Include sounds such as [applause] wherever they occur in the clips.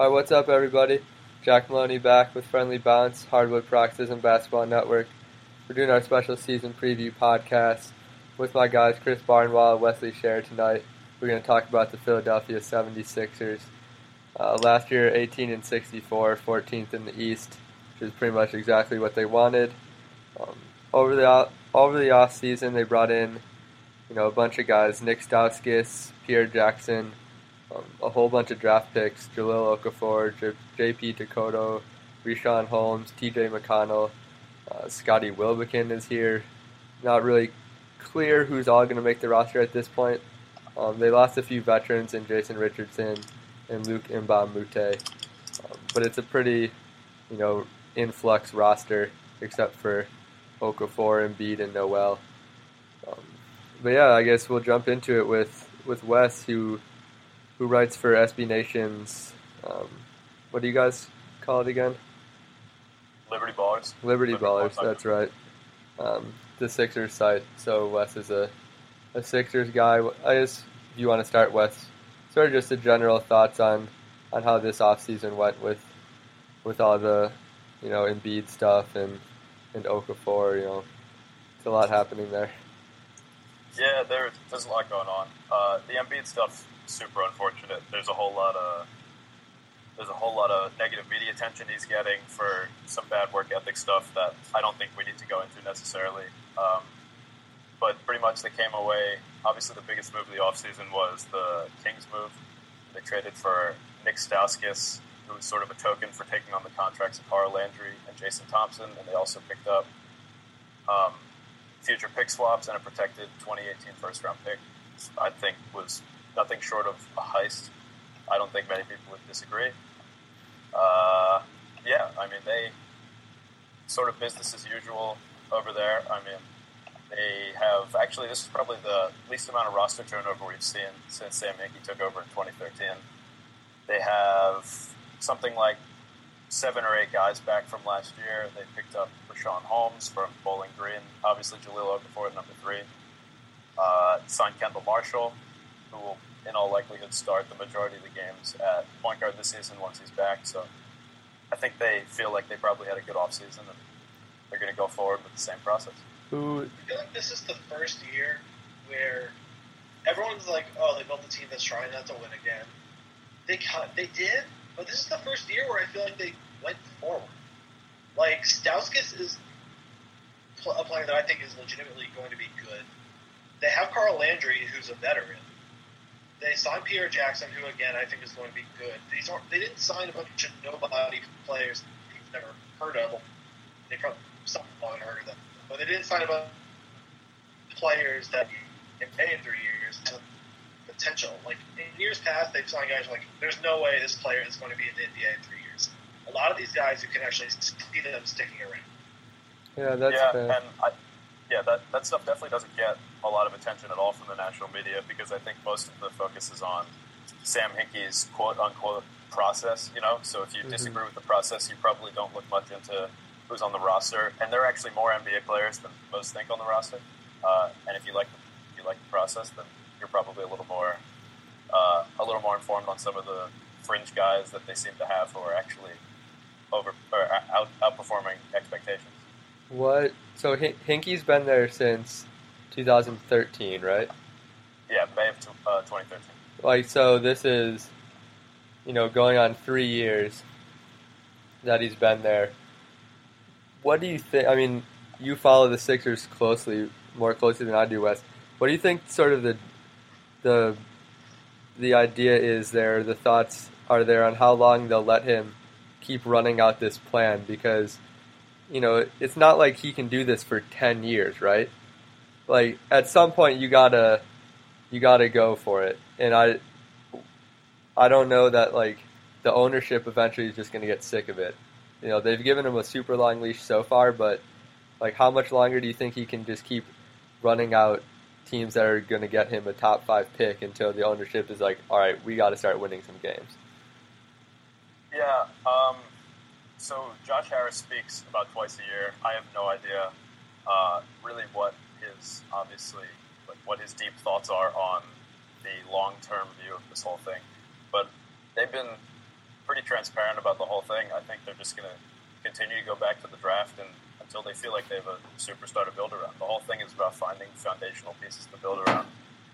Hi, what's up, everybody? Jack Maloney back with Friendly Bounce, Hardwood Practice and Basketball Network. We're doing our special season preview podcast with my guys Chris Barnwell and Wesley Scher tonight. We're going to talk about the Philadelphia 76ers. Uh, last year, 18 and 64, 14th in the East, which is pretty much exactly what they wanted. Um, over the over the off season, they brought in, you know, a bunch of guys: Nick Stauskas, Pierre Jackson, um, a whole bunch of draft picks: Jahlil Okafor, J- J.P. Tokoto, Richaun Holmes, T.J. McConnell, uh, Scotty Wilbekin is here. Not really clear who's all going to make the roster at this point. Um, they lost a few veterans in Jason Richardson and Luc Mbah a Moute, um, but it's a pretty, you know, influx roster except for Okafor, Embiid, and Noel. Um, but yeah, I guess we'll jump into it with with Wes, who who writes for SB Nation's. Um, what do you guys call it again? Liberty Ballers. Liberty, Liberty Ballers. Ballers. That's right. Um, the Sixers site. So Wes is a a Sixers guy. I guess if you want to start, Wes, sort of just the general thoughts on on how this offseason went with with all the you know Embiid stuff and and Okafor. You know, it's a lot happening there. Yeah, there, there's a lot going on. Uh, the Embiid stuff super unfortunate. There's a whole lot of there's a whole lot of negative media attention he's getting for some bad work ethic stuff that I don't think we need to go into necessarily. Um, but pretty much they came away. Obviously, the biggest move of the offseason was the Kings move. They traded for Nick Stauskas, who was sort of a token for taking on the contracts of Carl Landry and Jason Thompson, and they also picked up um, future pick swaps and a protected 2018 first round pick. I think was nothing short of a heist. I don't think many people would disagree. Uh, yeah, I mean they sort of business as usual over there. I mean they have actually this is probably the least amount of roster turnover we've seen since Sam Hinkie took over in 2013. They have something like seven or eight guys back from last year. They picked up Richaun Holmes from Bowling Green, obviously Jahlil Okafor at number three. Uh, signed Kendall Marshall, who will in all likelihood start the majority of the games at point guard this season once he's back. So I think they feel like they probably had a good offseason and they're going to go forward with the same process. Who I feel like this is the first year where everyone's like, "Oh, they built a team that's trying not to win again." They cut, they did, but this is the first year where I feel like they went forward. Like Stauskas is pl- a player that I think is legitimately going to be good. They have Carl Landry, who's a veteran. They signed Pierre Jackson, who again I think is going to be good. These aren't, they didn't sign a bunch of nobody players you've never heard of. They probably some haven't heard of them, but they didn't sign a bunch of players that you can pay in three years to potential. Like in years past, they've signed guys like there's no way this player is going to be in the NBA in three years. A lot of these guys, you can actually see them sticking around. Yeah, that's yeah, fair. and I, yeah, that, that stuff definitely doesn't get a lot of attention at all from the national media because I think most of the focus is on Sam Hinkie's quote unquote process. You know, so if you Mhm. disagree with the process, you probably don't look much into who's on the roster, and there are actually more NBA players than most think on the roster. Uh, and if you like if you like the process, then you're probably a little more uh, a little more informed on some of the fringe guys that they seem to have who are actually over or out, outperforming expectations. What? So Hin- Hinkie's been there since 2013, right? Yeah, May of uh, 2013. Like, so this is you know, going on three years that he's been there. What do you think? I mean, you follow the Sixers closely, more closely than I do, Wes. What do you think? Sort of the the the idea is there. The thoughts are there on how long they'll let him keep running out this plan because you know it's not like he can do this for ten years, right? Like at some point you gotta you gotta go for it, and I I don't know that like the ownership eventually is just gonna get sick of it. You know they've given him a super long leash so far, but like how much longer do you think he can just keep running out teams that are to get him a top five pick until the ownership is like, all right, we got to start winning some games. Yeah. Um, so Josh Harris speaks about twice a year. I have no idea uh, really what his obviously like what his deep thoughts are on the long term view of this whole thing, but they've been pretty transparent about the whole thing. I think they're just going to continue to go back to the draft and until they feel like they have a superstar to build around. The whole thing is about finding foundational pieces to build around.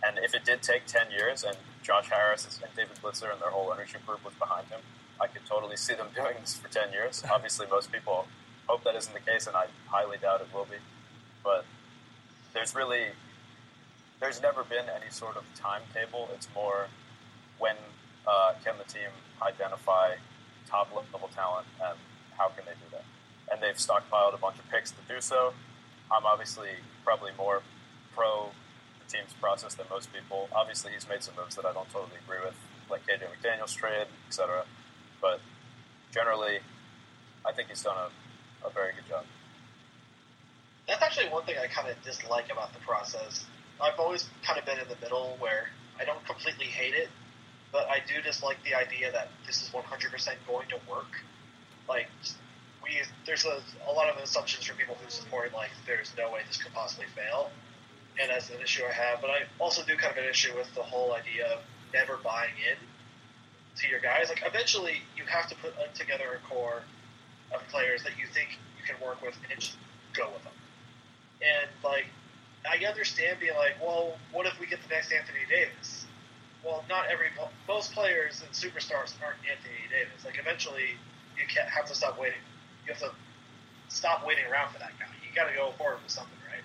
And if it did take 10 years and Josh Harris and David Blitzer and their whole ownership group was behind him, I could totally see them [laughs] doing this for 10 years. Obviously, most people hope that isn't the case, and I highly doubt it will be. But there's really, there's never been any sort of timetable. It's more when uh, can the team identify top level talent and how can they do that? And they've stockpiled a bunch of picks to do so. I'm obviously probably more pro the team's process than most people. Obviously, he's made some moves that I don't totally agree with, like KJ McDaniels trade, etc. But generally, I think he's done a, a very good job. That's actually one thing I kind of dislike about the process. I've always kind of been in the middle where I don't completely hate it, but I do dislike the idea that this is 100% going to work. Like, we there's a, a lot of assumptions from people who support like there's no way this could possibly fail, and that's an issue I have. But I also do kind of an issue with the whole idea of never buying in to your guys. Like eventually, you have to put together a core of players that you think you can work with and just go with them. And like, I understand being like, well, what if we get the next Anthony Davis? Well, not every most players and superstars aren't Anthony Davis. Like eventually, you can't have to stop waiting. You have to stop waiting around for that guy. You got to go forward with something, right?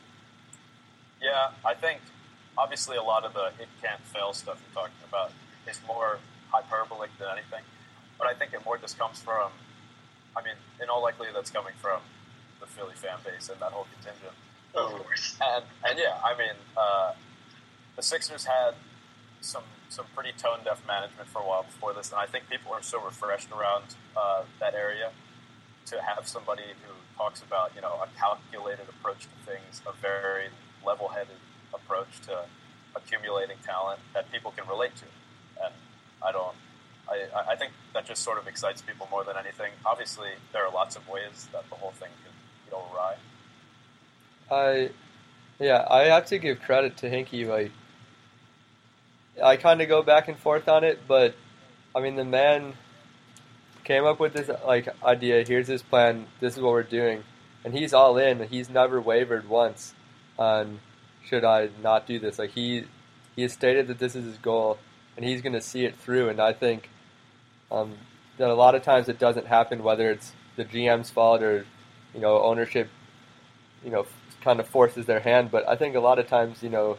Yeah, I think obviously a lot of the it can't fail stuff you're talking about is more hyperbolic than anything. But I think it more just comes from, I mean, in all likelihood, that's coming from the Philly fan base and that whole contingent. And and yeah, I mean, uh, the Sixers had some some pretty tone deaf management for a while before this, and I think people are so refreshed around uh, that area to have somebody who talks about you know a calculated approach to things, a very level headed approach to accumulating talent that people can relate to, and I don't. I, I think that just sort of excites people more than anything. Obviously, there are lots of ways that the whole thing could go awry. I, yeah, I have to give credit to Hinkie. Like, I kind of go back and forth on it, but I mean, the man came up with this like idea. Here's his plan. This is what we're doing, and he's all in. He's never wavered once on should I not do this. Like he he has stated that this is his goal, and he's going to see it through. And I think um, that a lot of times it doesn't happen, whether it's the GM's fault or you know ownership, you know, kind of forces their hand. But I think a lot of times, you know,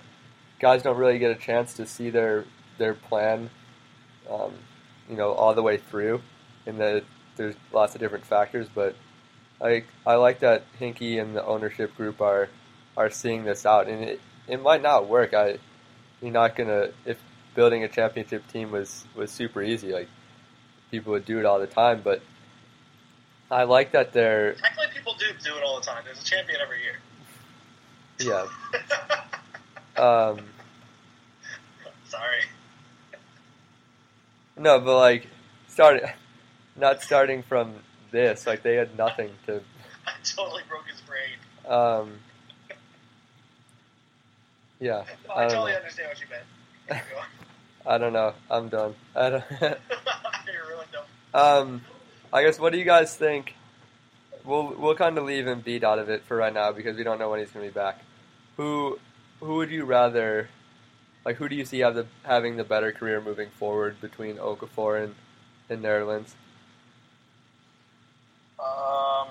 guys don't really get a chance to see their their plan, um, you know, all the way through. And that there's lots of different factors, but I I like that Hinkie and the ownership group are are seeing this out, and it it might not work. I you're not gonna if building a championship team was was super easy, like people would do it all the time, but I like that they're Technically, people do do it all the time. There's a champion every year. Yeah. [laughs] Um, Sorry. no, but like starting, not starting from this. Like they had nothing to. [laughs] I totally broke his brain. Um, yeah, I I totally know. understand what you meant. [laughs] I don't know. I'm done. I don't. You're really dumb. um, I guess. What do you guys think? We'll we'll kind of leave Embiid out of it for right now because we don't know when he's going to be back. Who who would you rather? Like, who do you see have the having the better career moving forward between Okafor and in Nerlens? Um,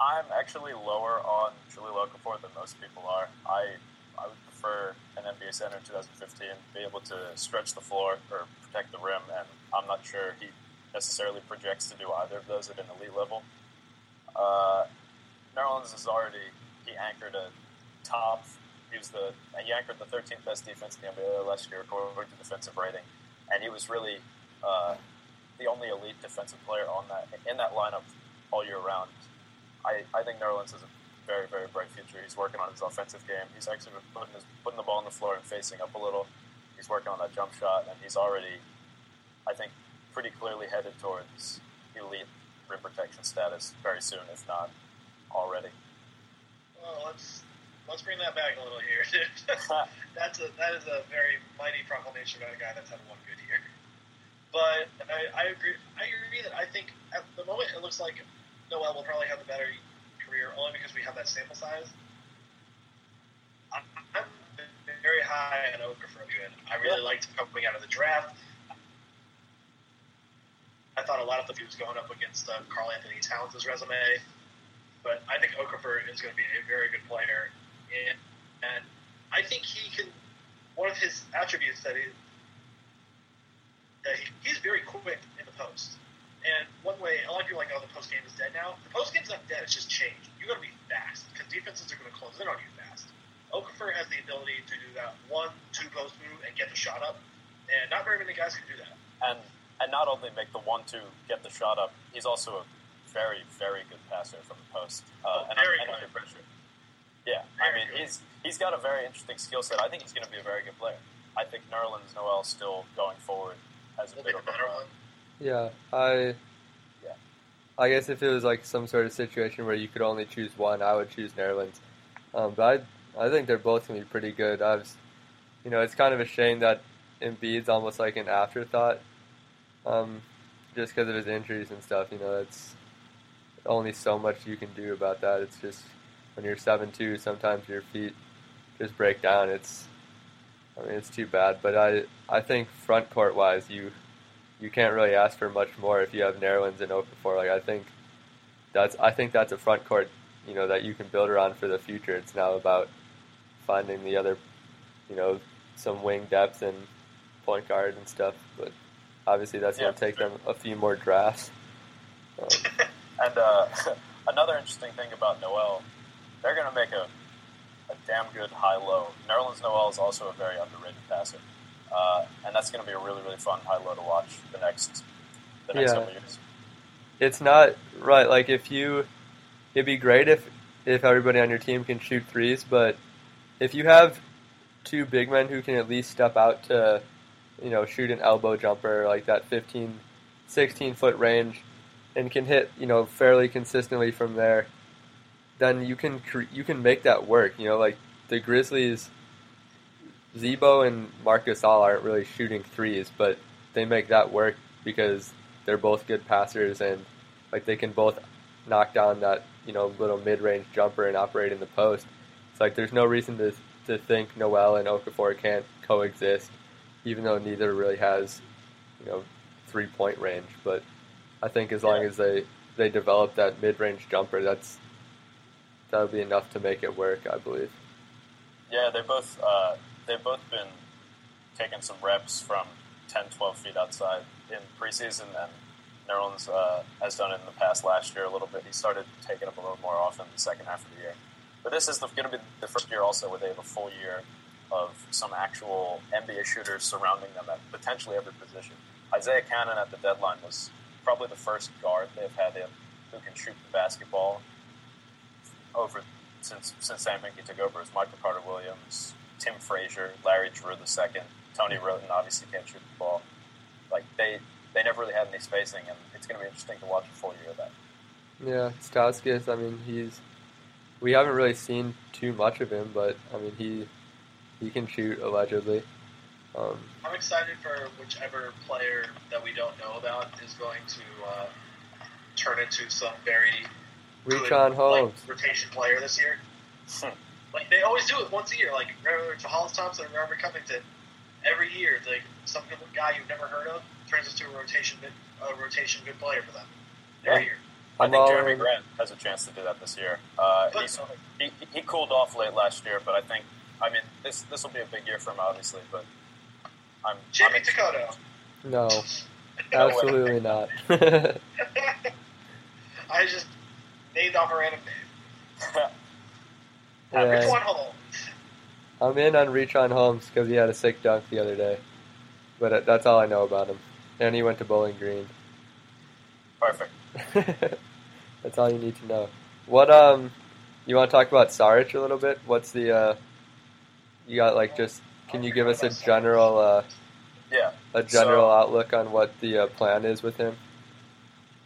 I'm actually lower on Jahlil Okafor than most people are. I I would prefer an NBA center in 2015, be able to stretch the floor or protect the rim, and I'm not sure he necessarily projects to do either of those at an elite level. Uh, Nerlens is already he anchored a top. He was the he anchored the 13th best defense in the NBA last year according to defensive rating, and he was really uh, the only elite defensive player on that in that lineup all year round. I, I think Nerlens has a very very bright future. He's working on his offensive game. He's actually been putting his, putting the ball on the floor and facing up a little. He's working on that jump shot, and he's already, I think, pretty clearly headed towards elite rim protection status very soon, if not already. Well, let's bring that back a little here. [laughs] that's a that is a very mighty proclamation about a guy that's had one good year. But I, I agree. I agree that I think at the moment it looks like Noel will probably have the better career only because we have that sample size. I'm very high on Okafor. I really liked him coming out of the draft. I thought a lot of the was going up against uh, Karl-Anthony Towns' resume, but I think Okafor is going to be a very good player, and, and I think he can. One of his attributes that he that he, he's very quick in the post. And one way, a lot of people are like, oh, the post game is dead now. The post game's not dead; it's just changed. You got to be fast because defenses are going to close in on you fast. Okafor has the ability to do that one, two post move and get the shot up, and not very many guys can do that. and and not only make the one two get the shot up, he's also a very very good passer from the post uh, Oh, and, very and under pressure. Yeah, I mean he's he's got a very interesting skill set. I think he's going to be a very good player. I think Nerlens Noel still going forward has a bit of a better one. Yeah, I. Yeah. I guess if it was like some sort of situation where you could only choose one, I would choose Nerlens. Um, but I, I think they're both gonna be pretty good. I was, you know, it's kind of a shame that Embiid's almost like an afterthought, um, just because of his injuries and stuff. You know, it's only so much you can do about that. It's just when you're seven two, sometimes your feet just break down. It's, I mean, it's too bad. But I, I think front court wise, you you can't really ask for much more if you have Nerlens and Okafor. Like I think that's I think that's a front court, you know, that you can build around for the future. It's now about finding the other, you know, some wing depth and point guard and stuff. But obviously, that's Yeah, going to take sure. them a few more drafts. [laughs] Um, And uh, [laughs] another interesting thing about Noel, they're going to make a, a damn good high low. Nerlens Noel is also a very underrated passer, uh, and that's going to be a really really fun high low to watch the next the next Yeah. couple years. it's not right. Like if you, it'd be great if if everybody on your team can shoot threes, but if you have two big men who can at least step out to, you know, shoot an elbow jumper like that 15, 16 foot range, and can hit you know fairly consistently from there, then you can cre- you can make that work. You know, like the Grizzlies. Z-Bo and Marc Gasol aren't really shooting threes, but they make that work because they're both good passers and like they can both knock down that you know little mid-range jumper and operate in the post. It's like there's no reason to to think Noel and Okafor can't coexist, even though neither really has you know three-point range. But I think as long Yeah. as they they develop that mid-range jumper, that's that would be enough to make it work. I believe. Yeah, they both uh, they've both been taking some reps from 10, 12 feet outside in preseason, and Nerlens uh, has done it in the past last year a little bit. He started taking up a little more often in the second half of the year. But this is going to be the first year also where they have a full year of some actual NBA shooters surrounding them at potentially every position. Isaiah Canaan at the deadline was probably the first guard they've had in who can shoot the basketball over since since Sam Hinkie took over. Is Michael Carter Williams, Tim Frazier, Larry Drew the second, Tony Wroten obviously can't shoot the ball. Like they they never really had any spacing, and it's going to be interesting to watch a full year of that. Yeah, Stauskas. I mean, he's we haven't really seen too much of him, but I mean, he he can shoot allegedly. Um, I'm excited for whichever player that we don't know about is going to uh, turn into some very good, Richaun Holmes. like, rotation player this year. Hmm. Like they always do it once a year. Like remember to Hollis Thompson and Robert Covington, every year, like some guy you've never heard of turns into a rotation good, a rotation good player for them. Yeah. Every year. I I'm think Jerami in. Grant has a chance to do that this year. Uh, he's, he, he cooled off late last year, but I think, I mean, this this will be a big year for him, obviously. But I'm, JP I'm Tokoto. No, No absolutely not. [laughs] [laughs] I just named off a random name. Yeah. One home? I'm in on Richaun Holmes because he had a sick dunk the other day, but uh, that's all I know about him. And he went to Bowling Green. perfect. [laughs] that's all you need to know. What um, you want to talk about Saric a little bit? What's the uh, you got like just? Can you give us a general uh, Yeah, a general So- outlook on what the uh, plan is with him?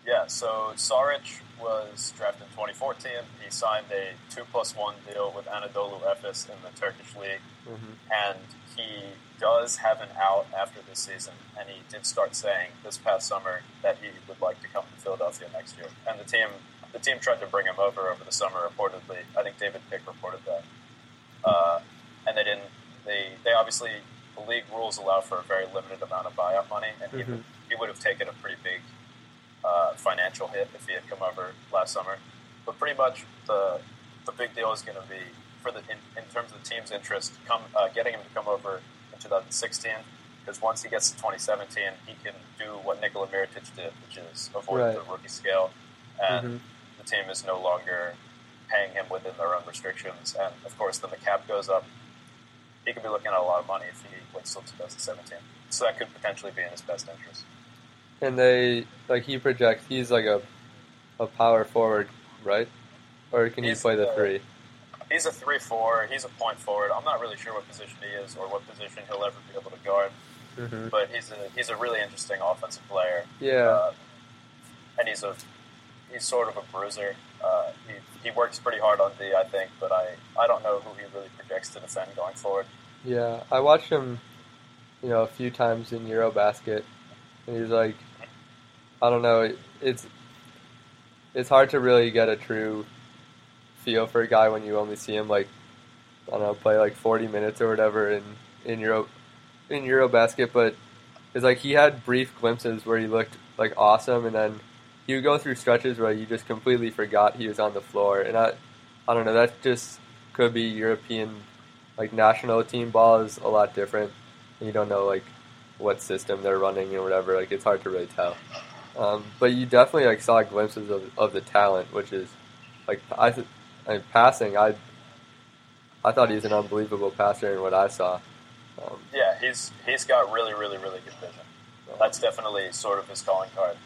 yeah. So Saric was drafted in 2014. He signed a two plus one deal with Anadolu Efes in the Turkish league. hmm and he does have an out after this season. And he did start saying this past summer that he would like to come to Philadelphia next year. And the team, the team tried to bring him over over the summer. Reportedly, I think David Pick reported that. Uh, and they didn't. They they obviously the league rules allow for a very limited amount of buyout money, and he Mhm. would he would have taken a pretty big uh, financial hit if he had come over last summer. But pretty much the the big deal is going to be for the in, in terms of the team's interest, come uh, getting him to come over in 2016. Because once he gets to 2017, he can do what Nikola Mirotic did, which is avoid Right. the rookie scale, and Mhm. the team is no longer paying him within their own restrictions. And of course, then the cap goes up. He could be looking at a lot of money if he waits till 2017. So that could potentially be in his best interest. And they like he projects he's like a a power forward, right? Or can he play the uh, three? He's a three-four. He's a point forward. I'm not really sure what position he is or what position he'll ever be able to guard. hmm But he's a he's a really interesting offensive player. Yeah. Uh, and he's a he's sort of a bruiser. Uh, he, he works pretty hard on D, I think, but I, I don't know who he really projects to defend going forward. Yeah, I watched him, you know, a few times in Eurobasket, and he's like, I don't know, it, it's it's hard to really get a true feel for a guy when you only see him like, I don't know, play like 40 minutes or whatever in in Euro in Eurobasket, but it's like he had brief glimpses where he looked like awesome, and then he would go through stretches where you just completely forgot he was on the floor, and I, I don't know, that just could be European like national team ball is a lot different. You don't know like what system they're running or whatever. Like it's hard to really tell. Um, but you definitely like saw glimpses of, of the talent, which is like I, th- I mean, passing. I I thought he was an unbelievable passer in what I saw. Um, Yeah, he's he's got really, really, really good vision. That's definitely sort of his calling card.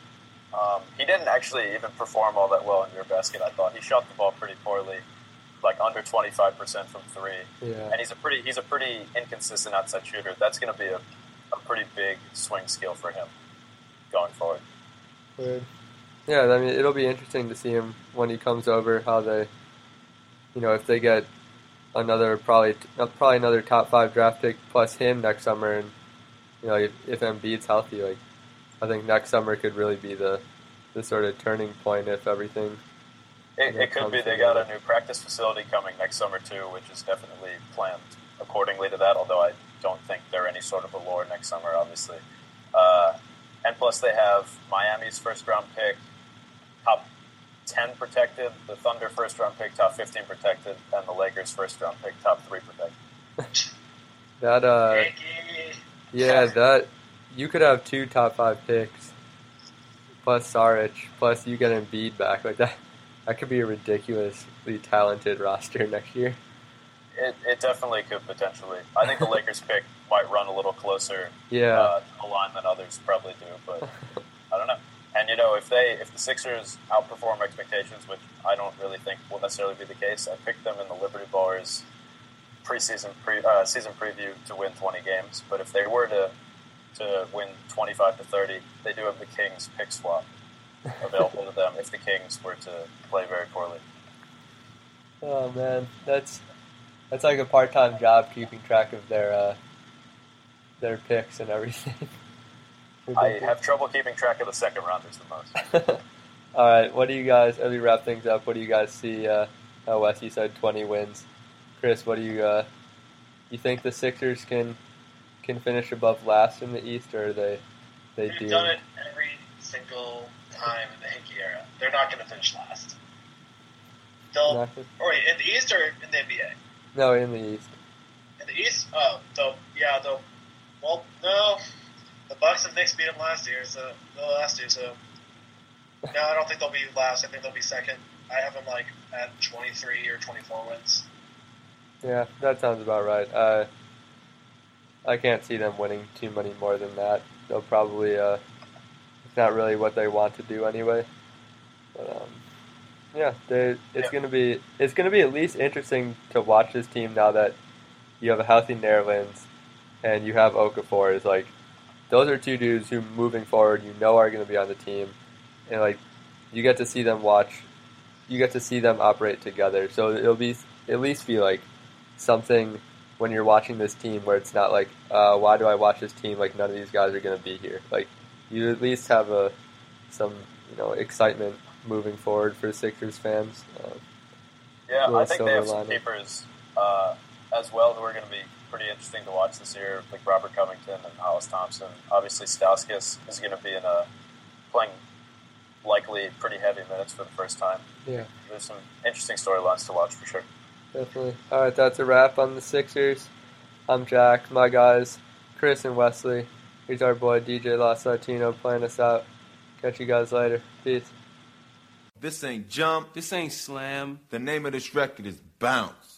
Um, he didn't actually even perform all that well in Eurobasket. I thought he shot the ball pretty poorly, like under twenty five percent from three. yeah, and he's a pretty he's a pretty inconsistent outside shooter. That's going to be a, a pretty big swing skill for him going forward. Weird. Yeah, I mean, it'll be interesting to see him when he comes over. How they, you know, if they get another probably probably another top five draft pick plus him next summer, and you know, if, if Embiid's healthy, like I think next summer could really be the the sort of turning point if everything. It, it could be they got a new practice facility coming next summer too, which is definitely planned accordingly to that. Although I don't think they're any sort of allure next summer, obviously. Uh, and plus, they have Miami's first round pick, top ten protected, the Thunder first round pick, top fifteen protected, and the Lakers first round pick, top three protected. [laughs] That uh, yeah, that you could have two top five picks plus Saric plus you get Embiid back like that. That could be a ridiculously talented roster next year. It, it definitely could potentially. I think the [laughs] Lakers pick might run a little closer Yeah. uh, to the line than others probably do, but [laughs] I don't know. And you know, if they if the Sixers outperform expectations, which I don't really think will necessarily be the case, I picked them in the Liberty Ballers preseason pre uh, season preview to win 20 games. But if they were to to win 25 to 30, they do have the Kings pick swap [laughs] available to them if the Kings were to play very poorly. Oh man, that's that's like a part-time job keeping track of their uh, their picks and everything. [laughs] I have trouble keeping track of the second rounders the most. [laughs] All right, what do you guys? As we wrap things up, what do you guys see? Uh, uh, Wes, you said twenty wins. Chris, what do you? Uh, you think the Sixers can can finish above last in the East, or are they they They've do. done it every single time in the Hinkie era. They're not going to finish last. They'll, Not- or wait, in the East or in the NBA? No, in the East. In the East? Oh, they'll, yeah, they'll, well, no. The Bucks and Knicks beat them last year, so, no, last year, so. No, I don't think they'll be last. I think they'll be second. I have them, like, at 23 or 24 wins. Yeah, that sounds about right. Uh, I can't see them winning too many more than that. They'll probably, uh, it's not really what they want to do anyway. But, um, yeah, they, it's Yeah. gonna be it's gonna be at least interesting to watch this team now that you have a healthy Nerlens and you have Okafor. Is like those are two dudes who, moving forward, you know are going to be on the team, and like you get to see them watch, you get to see them operate together. So it'll be at least be like something when you're watching this team where it's not like, uh, why do I watch this team? Like none of these guys are going to be here. Like you at least have a some you know excitement moving forward for the Sixers fans. Uh, Yeah, I think they have some keepers uh, as well who are going to be pretty interesting to watch this year, like Robert Covington and Hollis Thompson. Obviously, Stauskas is going to be in a playing likely pretty heavy minutes for the first time. yeah. There's some interesting storylines to watch for sure. Definitely. All right, that's a wrap on the Sixers. I'm Jack. My guys, Chris and Wesley. Here's our boy DJ Los Latino playing us out. Catch you guys later. Peace. This ain't jump. This ain't slam. The name of this record is bounce.